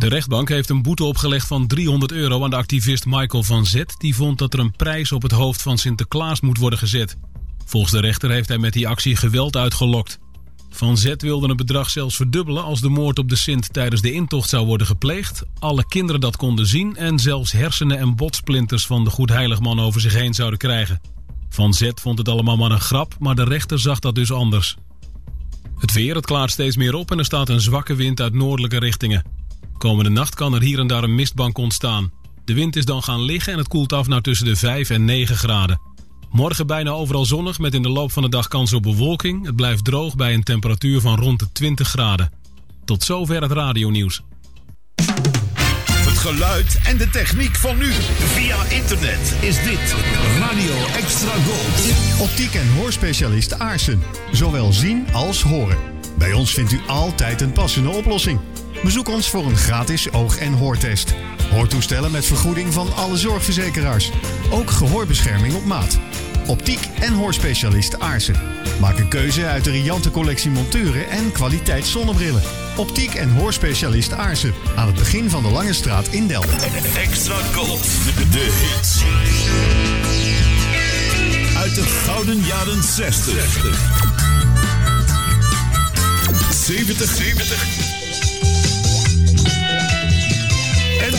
De rechtbank heeft een boete opgelegd van 300 euro aan de activist Michael van Zet. Die vond dat er een prijs op het hoofd van Sinterklaas moet worden gezet. Volgens de rechter heeft hij met die actie geweld uitgelokt. Van Zet wilde het bedrag zelfs verdubbelen als de moord op de Sint tijdens de intocht zou worden gepleegd. Alle kinderen dat konden zien en zelfs hersenen en botsplinters van de goedheiligman over zich heen zouden krijgen. Van Zet vond het allemaal maar een grap, maar de rechter zag dat dus anders. Het weer, het klaart steeds meer op en er staat een zwakke wind uit noordelijke richtingen. Komende nacht kan er hier en daar een mistbank ontstaan. De wind is dan gaan liggen en het koelt af naar tussen de 5 en 9 graden. Morgen bijna overal zonnig met in de loop van de dag kans op bewolking. Het blijft droog bij een temperatuur van rond de 20 graden. Tot zover het radionieuws. Het geluid en de techniek van nu. Via internet is dit Radio Extra Gold. Optiek en hoorspecialist Aarsen. Zowel zien als horen. Bij ons vindt u altijd een passende oplossing. Bezoek ons voor een gratis oog- en hoortest. Hoortoestellen met vergoeding van alle zorgverzekeraars. Ook gehoorbescherming op maat. Optiek en hoorspecialist Aarsen. Maak een keuze uit de riante collectie monturen en kwaliteit zonnebrillen. Optiek en hoorspecialist Aarsen. Aan het begin van de Lange Straat in Delden. Extra Gold. De hits. Uit de gouden jaren 60. 70, 70.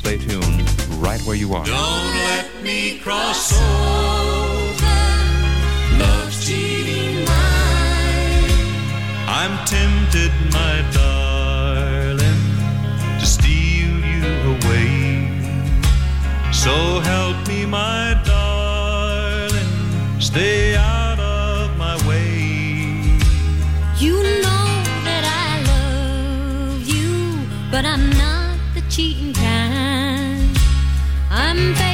Stay tuned right where you are. Don't let me cross over love's cheating line. I'm tempted, my darling, to steal you away. So help me, my darling, stay out of my way. You know that I love you, but I'm not the cheating kind. I'm faced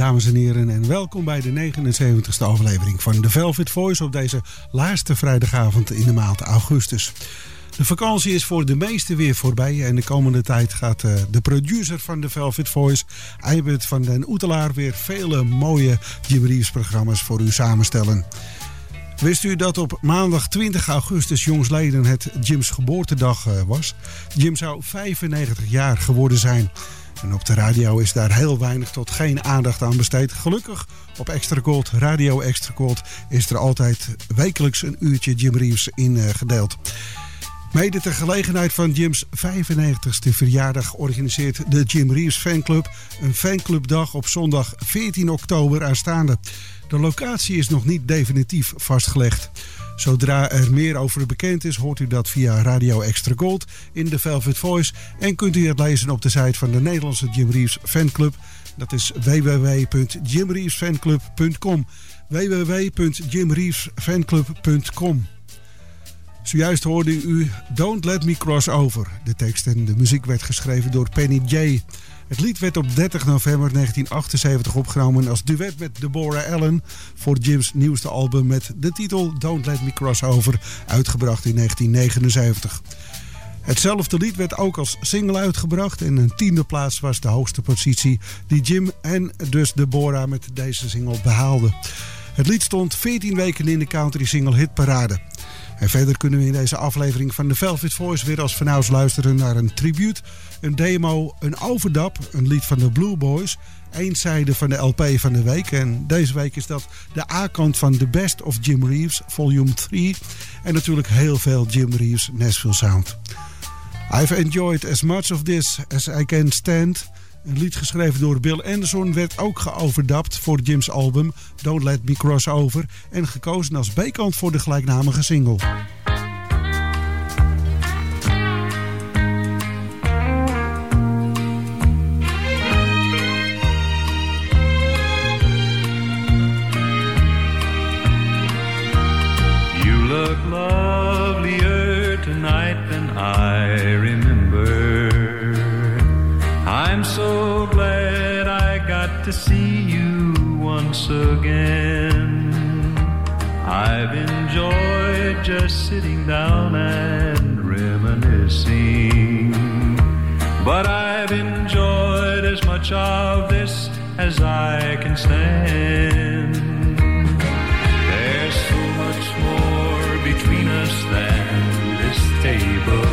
dames en heren, en welkom bij de 79ste aflevering van The Velvet Voice op deze laatste vrijdagavond in de maand augustus. De vakantie is voor de meesten weer voorbij en de komende tijd gaat eh, de producer van The Velvet Voice, Eibert van den Oetelaar, weer vele mooie Jim Reeves programma's voor u samenstellen. Wist u dat op maandag 20 augustus jongsleden het Jim's geboortedag eh, was? Jim zou 95 jaar geworden zijn. En op de radio is daar heel weinig tot geen aandacht aan besteed. Gelukkig op Extra Gold, Radio Extra Gold, is er altijd wekelijks een uurtje Jim Reeves in eh, gedeeld. Mede ter gelegenheid van Jim's 95ste verjaardag organiseert de Jim Reeves Fanclub een fanclubdag op zondag 14 oktober aanstaande. De locatie is nog niet definitief vastgelegd. Zodra er meer over bekend is, hoort u dat via Radio Extra Gold in de Velvet Voice. En kunt u het lezen op de site van de Nederlandse Jim Reeves Fanclub. Dat is www.jimreevesfanclub.com www.jimreevesfanclub.com Zojuist hoorde u Don't Let Me Cross Over. De tekst en de muziek werd geschreven door Penny J. Het lied werd op 30 november 1978 opgenomen als duet met Deborah Allen voor Jim's nieuwste album met de titel Don't Let Me Cross Over, uitgebracht in 1979. Hetzelfde lied werd ook als single uitgebracht en een tiende plaats was de hoogste positie die Jim en dus Deborah met deze single behaalden. Het lied stond 14 weken in de country single hitparade. En verder kunnen we in deze aflevering van de Velvet Voice weer als vanouds luisteren naar een tribute, een demo, een overdub, een lied van de Blue Boys, één zijde van de LP van de week. En deze week is dat de A-kant van The Best of Jim Reeves, volume 3. En natuurlijk heel veel Jim Reeves Nashville Sound. I've enjoyed as much of this as I can stand. Een lied geschreven door Bill Anderson werd ook geoverdapt voor Jim's album Don't Let Me Cross Over en gekozen als B-kant voor de gelijknamige single. I've enjoyed just sitting down and reminiscing. But I've enjoyed as much of this as I can stand. There's so much more between us than this table.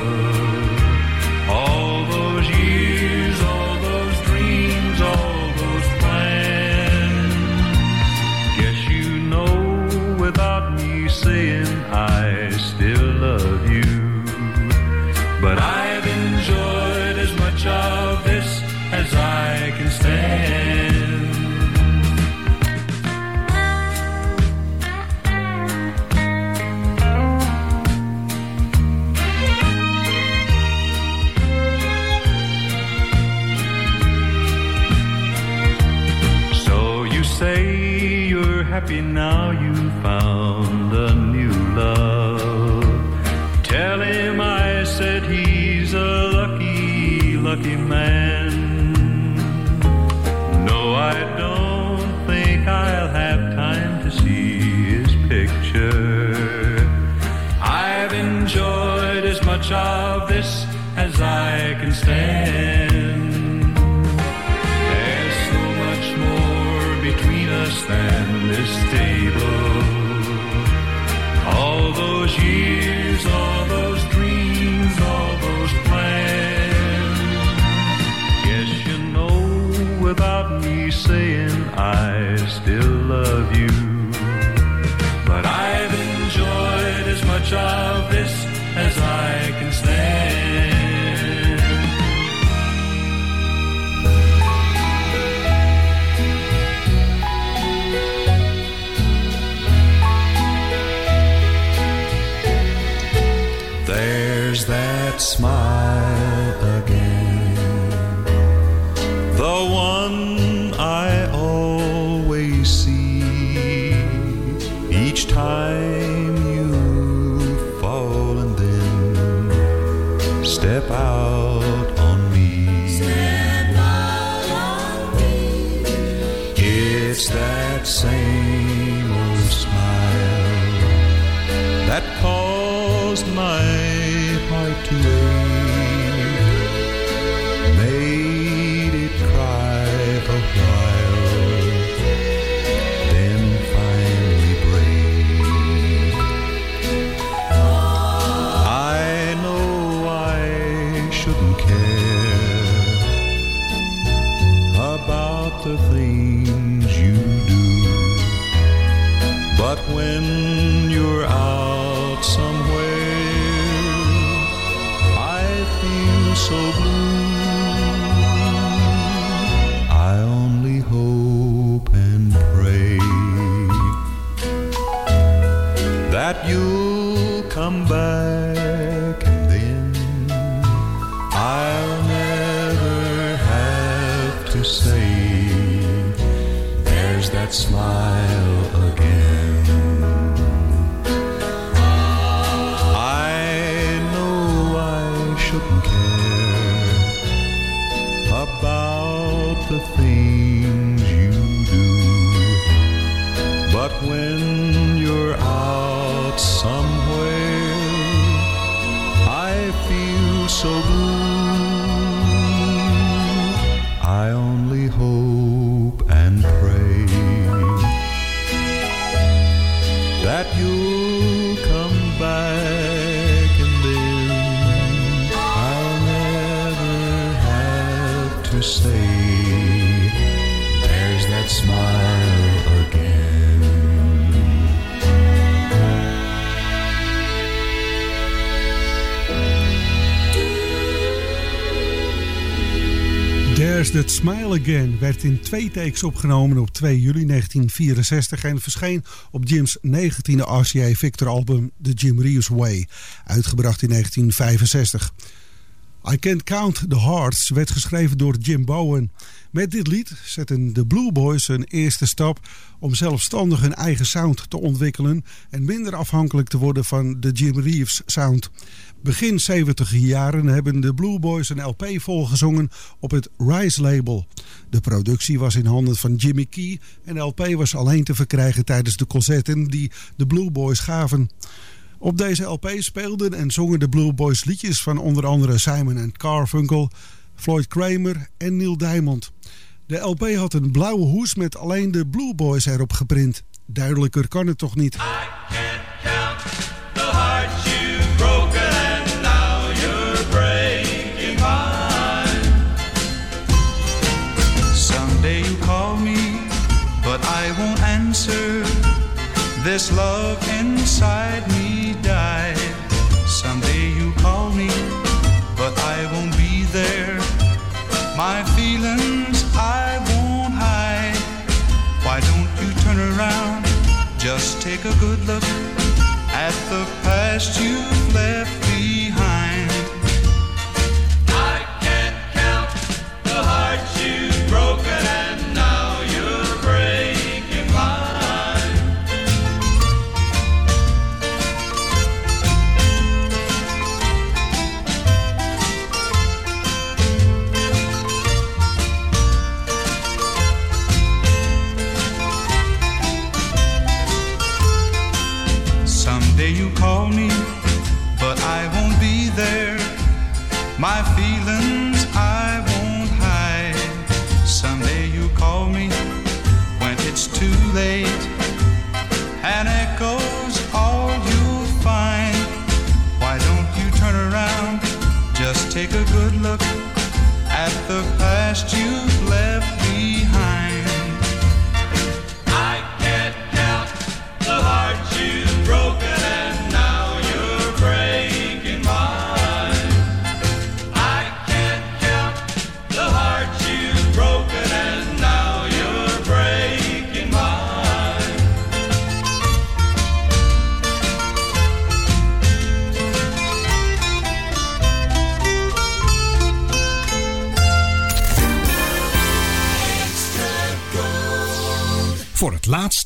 Say there's that smile again. There's That Smile Again werd in twee takes opgenomen op 2 juli 1964 en verscheen op Jim's 19e RCA Victor album The Jim Reeves Way, uitgebracht in 1965. I Can't Count the Hearts werd geschreven door Jim Bowen. Met dit lied zetten de Blue Boys hun eerste stap om zelfstandig hun eigen sound te ontwikkelen en minder afhankelijk te worden van de Jim Reeves sound. Begin 70 jaren hebben de Blue Boys een LP volgezongen op het Rise label. De productie was in handen van Jimmy Key en de LP was alleen te verkrijgen tijdens de concerten die de Blue Boys gaven. Op deze LP speelden en zongen de Blue Boys liedjes van onder andere Simon Carfunkel, Floyd Kramer en Neil Diamond. De LP had een blauwe hoes met alleen de Blue Boys erop geprint. Duidelijker kan het toch niet. The heart you've broken take a good look at the past you've left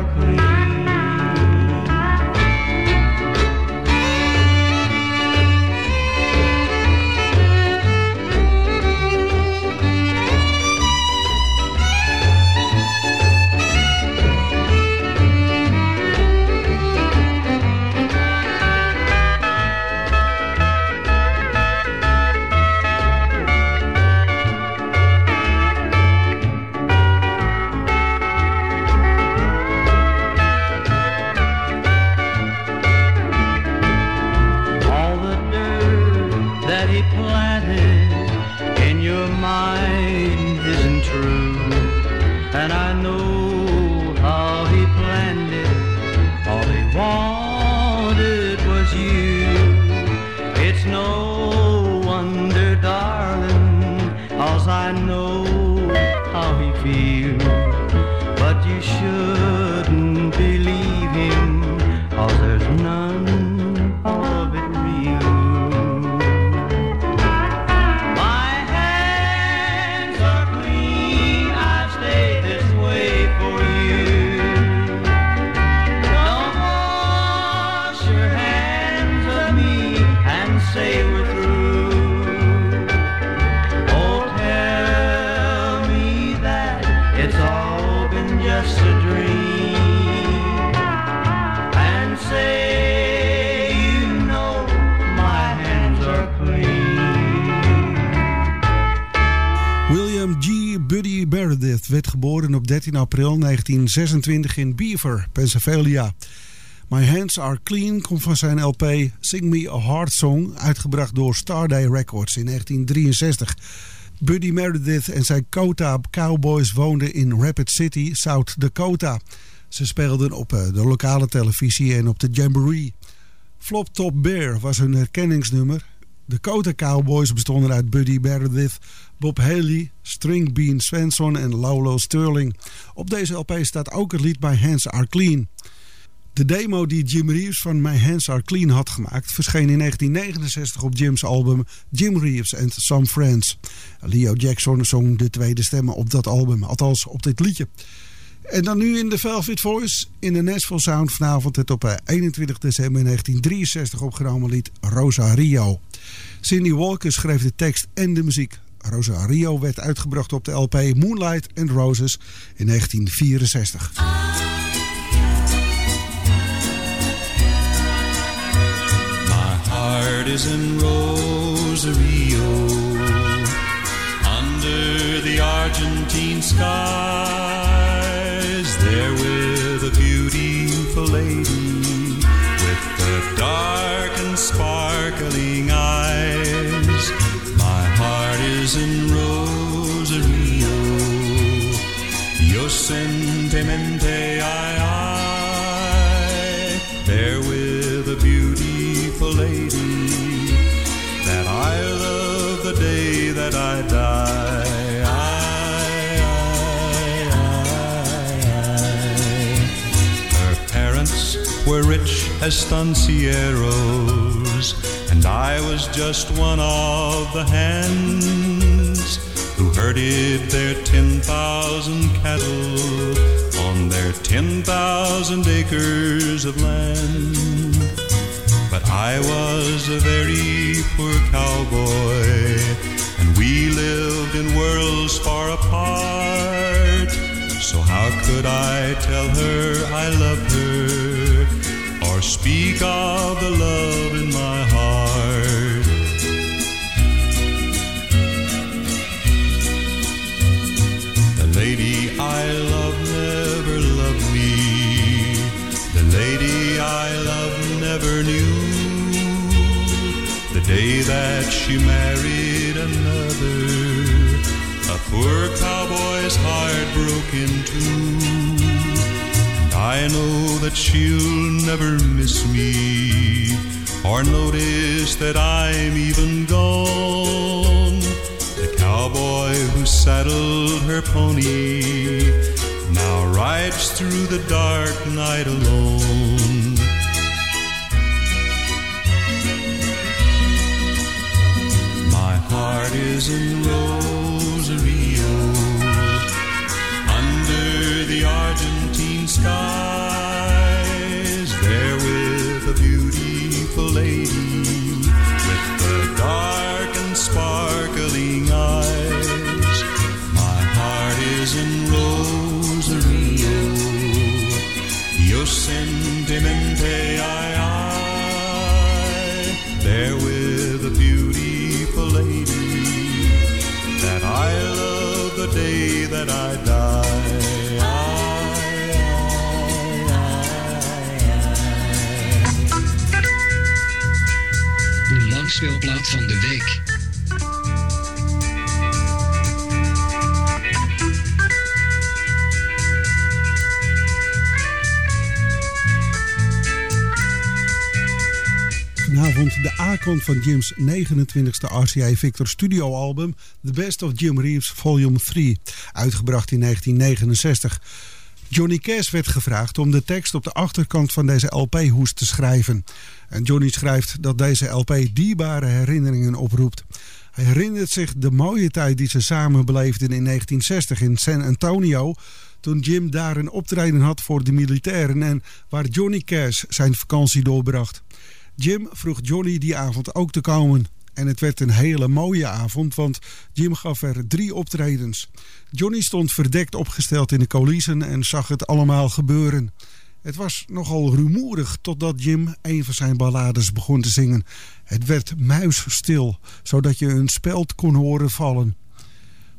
darkly. 13 april 1926 in Beaver, Pennsylvania. My Hands Are Clean komt van zijn LP Sing Me A Heart Song... uitgebracht door Starday Records in 1963... Buddy Meredith en zijn Kota Cowboys woonden in Rapid City, South Dakota. Ze speelden op eh, de lokale televisie en op de Jamboree. Flop Top Bear was hun herkenningsnummer. De Kota Cowboys bestonden uit Buddy Meredith, Bob Haley, String Bean Svensson en Lolo Sterling. Op deze LP staat ook het lied My Hands Are Clean. De demo die Jim Reeves van My Hands Are Clean had gemaakt... verscheen in 1969 op Jim's album Jim Reeves and Some Friends. Leo Jackson zong de tweede stemmen op dat album, althans op dit liedje. En dan nu in de Velvet Voice in de Nashville Sound vanavond het op 21 december 1963 opgenomen lied Rosario. Cindy Walker schreef de tekst en de muziek. Rosario werd uitgebracht op de LP Moonlight and Roses in 1964. My heart is in Rosario under the Argentine skies. Estancieros, and I was just one of the hands who herded their 10,000 cattle on their 10,000 acres of land. But I was a very poor cowboy, and we lived in worlds far apart. So how could I tell her I love her, or speak of the love in my heart? The lady I love never loved me. The lady I love never knew the day that she married another. A poor cowboy's heart broke in two. I know that she'll never miss me or notice that I'm even gone. The cowboy who saddled her pony now rides through the dark night alone. My heart is in Rosario Argentine De langspeelplaat van de week. Vanavond de A-kant van Jim's 29e RCA Victor studio album The Best of Jim Reeves Volume 3, uitgebracht in 1969. Johnny Cash werd gevraagd om de tekst op de achterkant van deze LP-hoes te schrijven. En Johnny schrijft dat deze LP dierbare herinneringen oproept. Hij herinnert zich de mooie tijd die ze samen beleefden in 1960 in San Antonio... toen Jim daar een optreden had voor de militairen... en waar Johnny Cash zijn vakantie doorbracht. Jim vroeg Johnny die avond ook te komen. En het werd een hele mooie avond, want Jim gaf er drie optredens. Johnny stond verdekt opgesteld in de coulissen en zag het allemaal gebeuren. Het was nogal rumoerig totdat Jim een van zijn ballades begon te zingen. Het werd muisstil, zodat je een speld kon horen vallen.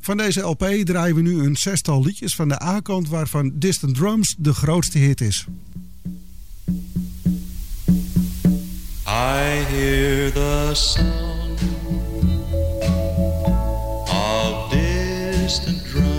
Van deze LP draaien we nu een zestal liedjes van de A-kant waarvan Distant Drums de grootste hit is. I hear the sound distant drums.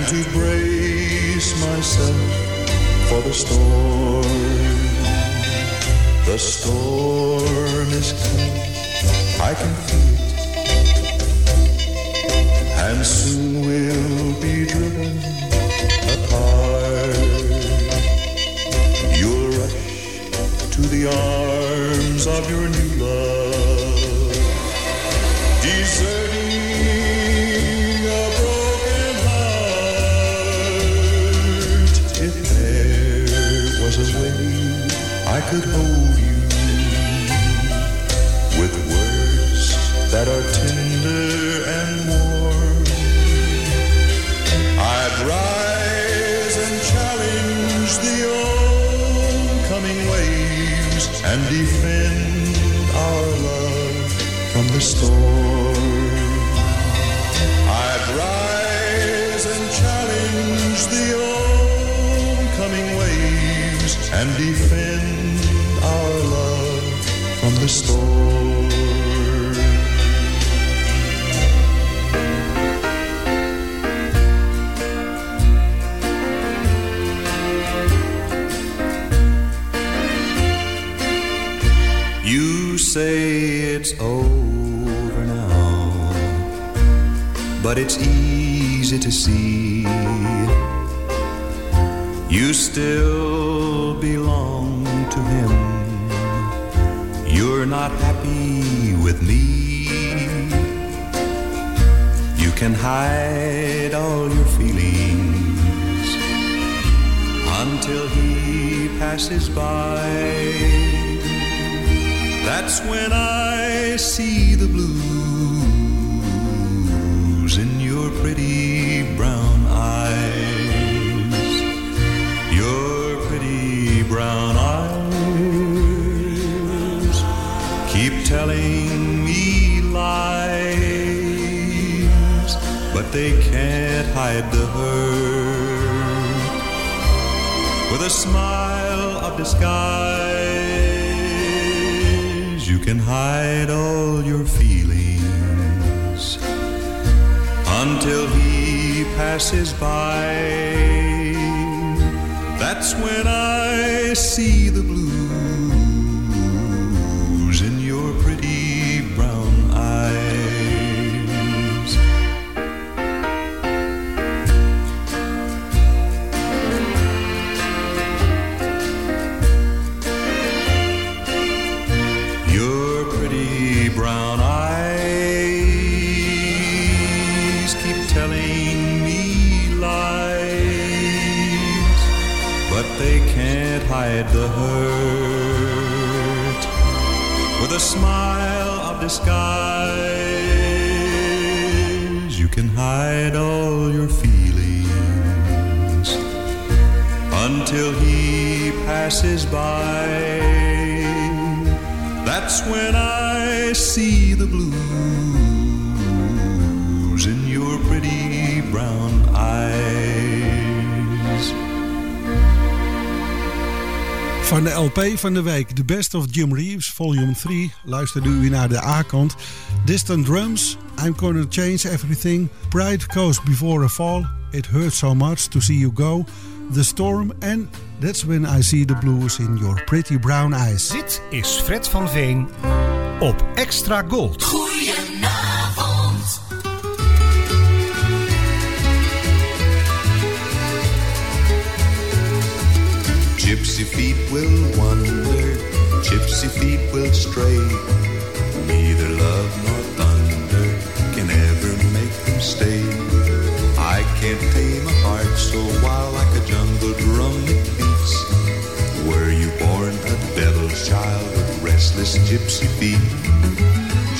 And to brace myself for the storm. The storm is coming, I can feel it, and soon we'll be driven apart. You'll rush to the arms of your new could hold you with words that are tender and warm, I'd rise and challenge the oncoming waves and defend our love from the storm. But it's easy to see. You still belong to him. You're not happy with me. You can hide all your feelings until he passes by. That's when I see the blues pretty brown eyes. Your pretty brown eyes keep telling me lies, but they can't hide the hurt with a smile of disguise. You can hide all your feelings until he passes by. That's when I see the blues smile of disguise. You can hide all your feelings until he passes by. That's when I see the blues Van de LP van de week, The Best of Jim Reeves, volume 3, luisterde u naar de A-kant. Distant Drums, I'm Gonna Change Everything, Pride Goes Before a Fall, It Hurts So Much to See You Go, The Storm en That's When I See the Blues in Your Pretty Brown Eyes. Dit is Fred van Veen op Extra Gold. Gypsy feet will wander, gypsy feet will stray. Neither love nor thunder can ever make them stay. I can't tame a heart so wild like a jungle drum it beats. Were you born a devil's child with restless gypsy feet?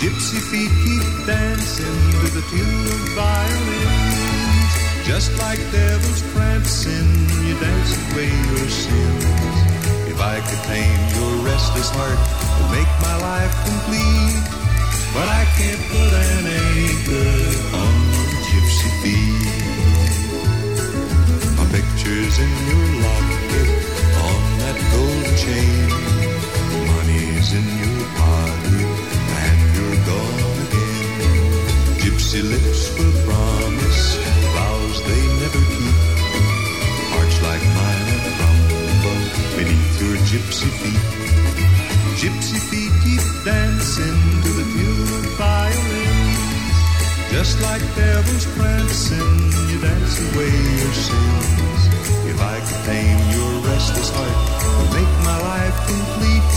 Gypsy feet keep dancing to the tune of violin. Just like devils prancing, you dance away your sins. If I could tame your restless heart, would make my life complete. But I can't put an anchor on gypsy feet. My picture's in your locket on that golden chain. Money's in your pocket Gypsy lips will promise vows they never keep. Hearts like mine are crumble beneath your gypsy feet. Gypsy feet keep dancing to the tune of violins. Just like devils prancing, you dance away your sins. If I could tame your restless heart, would make my life complete.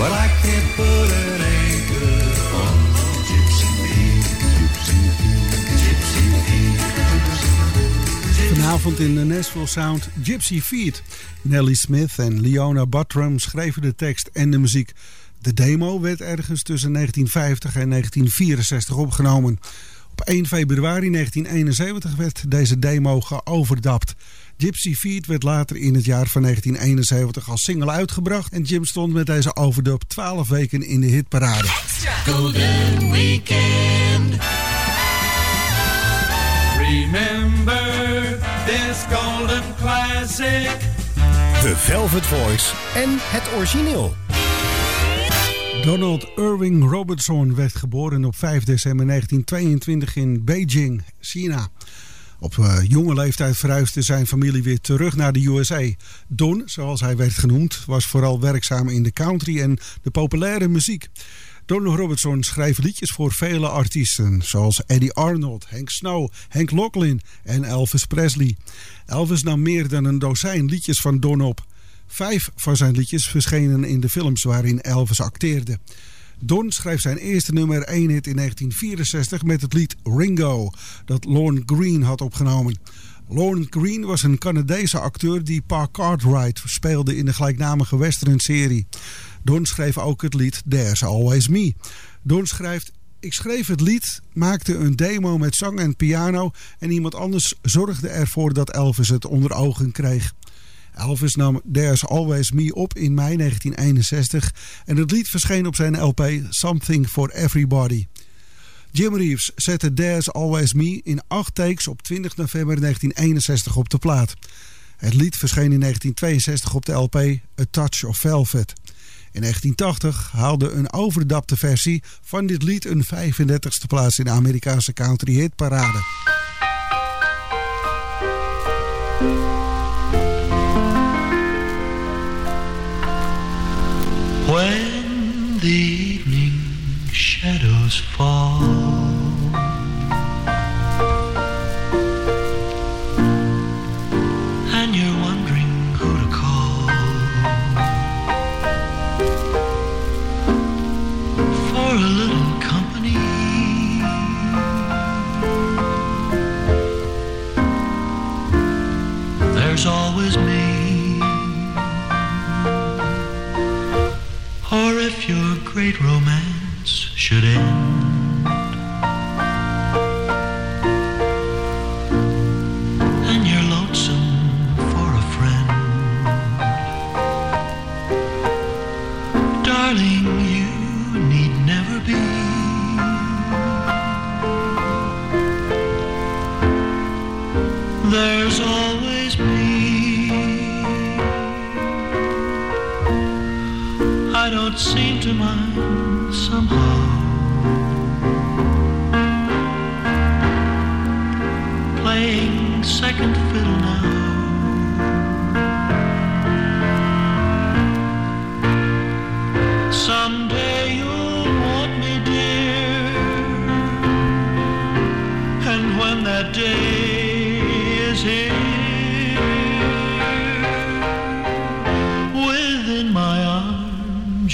But I can't put an anchor Vanavond in de Nashville Sound Gypsy Feet. Nelly Smith en Leona Buttram schreven de tekst en de muziek. De demo werd ergens tussen 1950 en 1964 opgenomen. Op 1 februari 1971 werd deze demo geoverdapt. Gypsy Feet werd later in het jaar van 1971 als single uitgebracht en Jim stond met deze overdub 12 weken in de hitparade. Golden Weekend. Remember this golden classic. The Velvet Voice en het origineel. Donald Irving Robertson werd geboren op 5 december 1922 in Beijing, China. Op eh, jonge leeftijd verhuisde zijn familie weer terug naar de USA. Don, zoals hij werd genoemd, was vooral werkzaam in de country en de populaire muziek. Donald Robertson schreef liedjes voor vele artiesten, zoals Eddie Arnold, Hank Snow, Hank Locklin en Elvis Presley. Elvis nam meer dan een dozijn liedjes van Don op. Vijf van zijn liedjes verschenen in de films waarin Elvis acteerde. Don schreef zijn eerste nummer 1 hit in 1964 met het lied Ringo, dat Lorne Green had opgenomen. Lorne Green was een Canadese acteur die Pa Cartwright speelde in de gelijknamige westernserie. Don schreef ook het lied There's Always Me. Don schrijft... Ik schreef het lied, maakte een demo met zang en piano... en iemand anders zorgde ervoor dat Elvis het onder ogen kreeg. Elvis nam There's Always Me op in mei 1961... en het lied verscheen op zijn LP Something for Everybody... Jim Reeves zette There's Always Me in acht takes op 20 november 1961 op de plaat. Het lied verscheen in 1962 op de LP A Touch of Velvet. In 1980 haalde een overdapte versie van dit lied een 35ste plaats in de Amerikaanse country hitparade. When the evening shadows fall great romance should end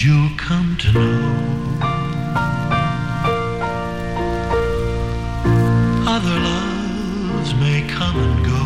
you'll come to know. Other loves may come and go.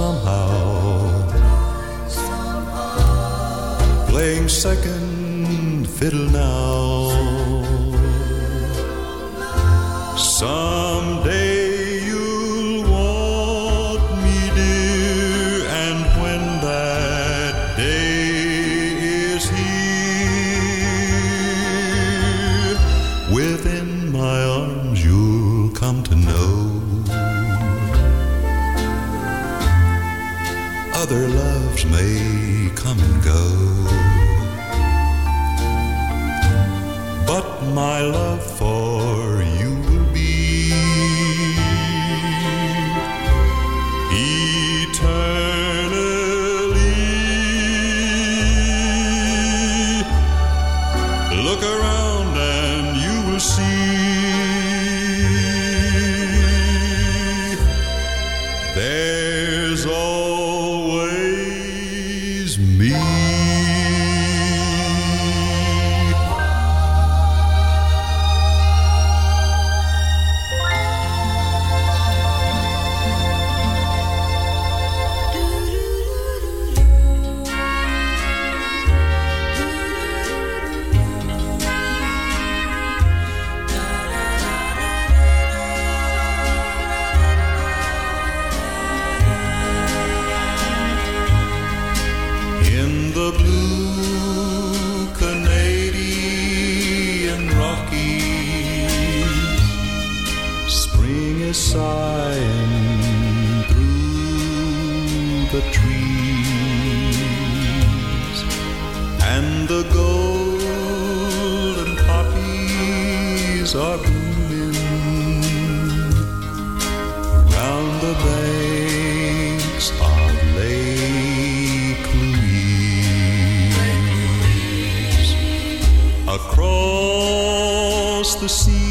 somehow. Playing second fiddle now. the trees and the golden poppies are blooming round the banks of Lake Louise. Across the sea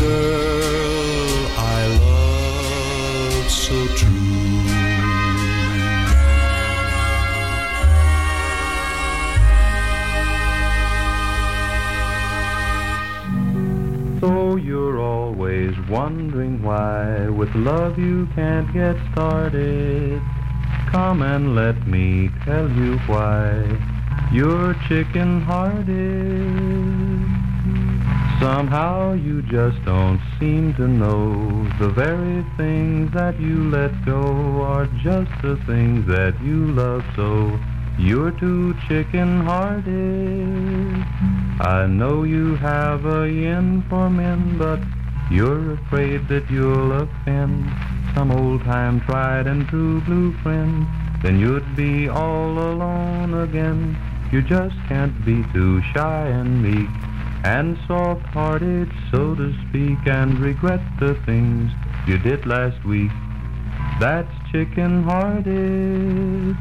girl I love so true. You're always wondering why with love you can't get started. Come and let me tell you why you're chicken hearted. Somehow you just don't seem to know the very things that you let go are just the things that you love so. You're too chicken hearted. I know you have a yen for men, but you're afraid that you'll offend some old time tried and true blue friend. Then you'd be all alone again. You just can't be too shy and meek and soft hearted, so to speak, and regret the things you did last week. That's chicken hearted.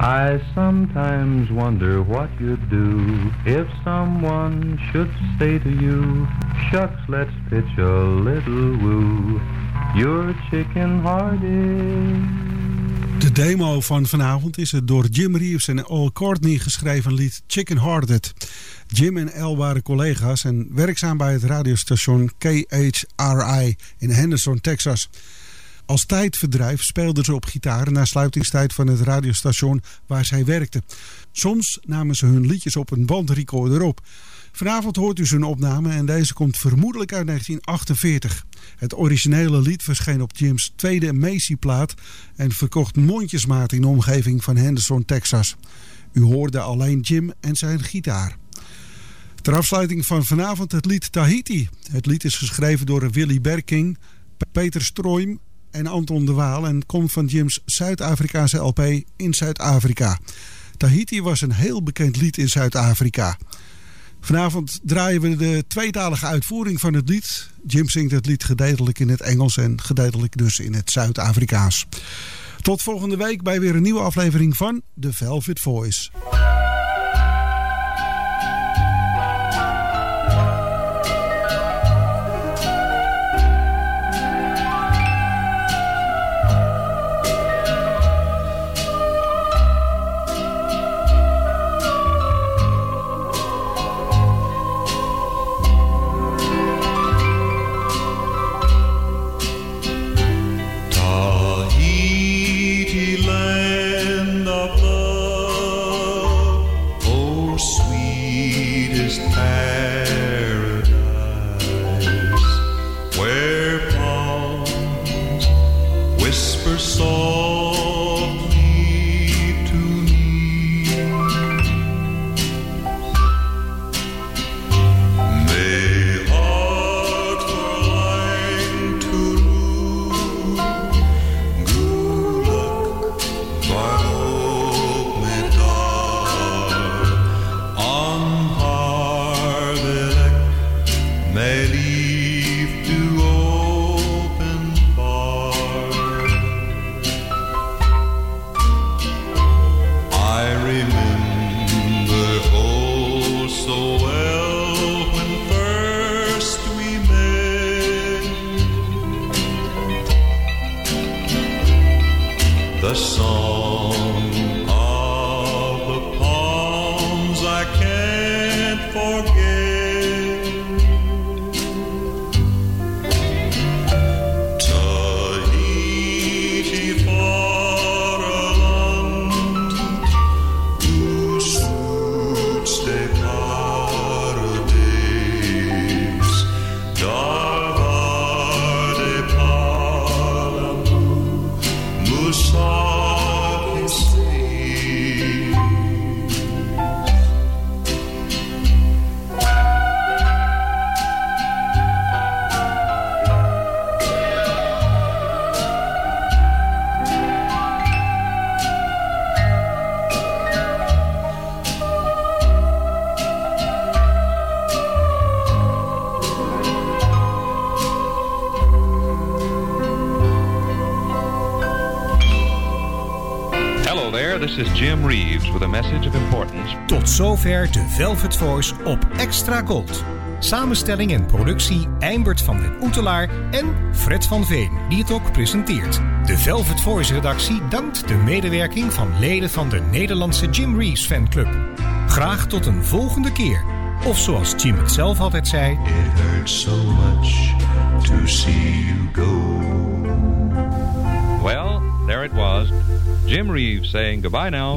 I sometimes wonder what you'd do if someone should say to you, Shucks, let's pitch a little woo. You're chicken hearted. De demo van vanavond is het door Jim Reeves en Al Courtney geschreven lied Chicken Hearted. Jim en El waren collega's en werkzaam bij het radiostation KHRI in Henderson, Texas. Als tijdverdrijf speelden ze op gitaar na sluitingstijd van het radiostation waar zij werkten. Soms namen ze hun liedjes op een bandrecorder op. Vanavond hoort u zijn opname en deze komt vermoedelijk uit 1948. Het originele lied verscheen op Jim's tweede Macy-plaat en verkocht mondjesmaat in de omgeving van Henderson, Texas. U hoorde alleen Jim en zijn gitaar. Ter afsluiting van vanavond het lied Tahiti. Het lied is geschreven door Willy Berking, Peter Stroim en Anton de Waal en komt van Jim's Zuid-Afrikaanse LP in Zuid-Afrika. Tahiti was een heel bekend lied in Zuid-Afrika. Vanavond draaien we de tweetalige uitvoering van het lied. Jim zingt het lied gedeeltelijk in het Engels en gedeeltelijk dus in het Zuid-Afrikaans. Tot volgende week bij weer een nieuwe aflevering van The Velvet Voice. Zover de Velvet Voice op Extra Gold. Samenstelling en productie Eimbert van den Oetelaar en Fred van Veen, die het ook presenteert. De Velvet Voice redactie dankt de medewerking van leden van de Nederlandse Jim Reeves fanclub. Graag tot een volgende keer. Of zoals Jim het zelf altijd zei... It hurts so much to see you go. Well, there it was. Jim Reeves saying goodbye now.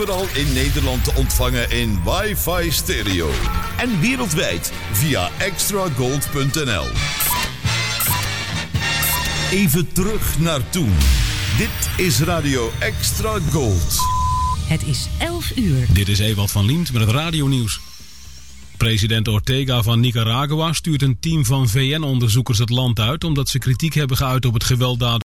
Overal in Nederland te ontvangen in wifi stereo. En wereldwijd via extragold.nl. Even terug naar toen. Dit is Radio Extra Gold. Het is 11 uur. Dit is Ewald van Liemt met het radionieuws. President Ortega van Nicaragua stuurt een team van VN-onderzoekers het land uit omdat ze kritiek hebben geuit op het gewelddaad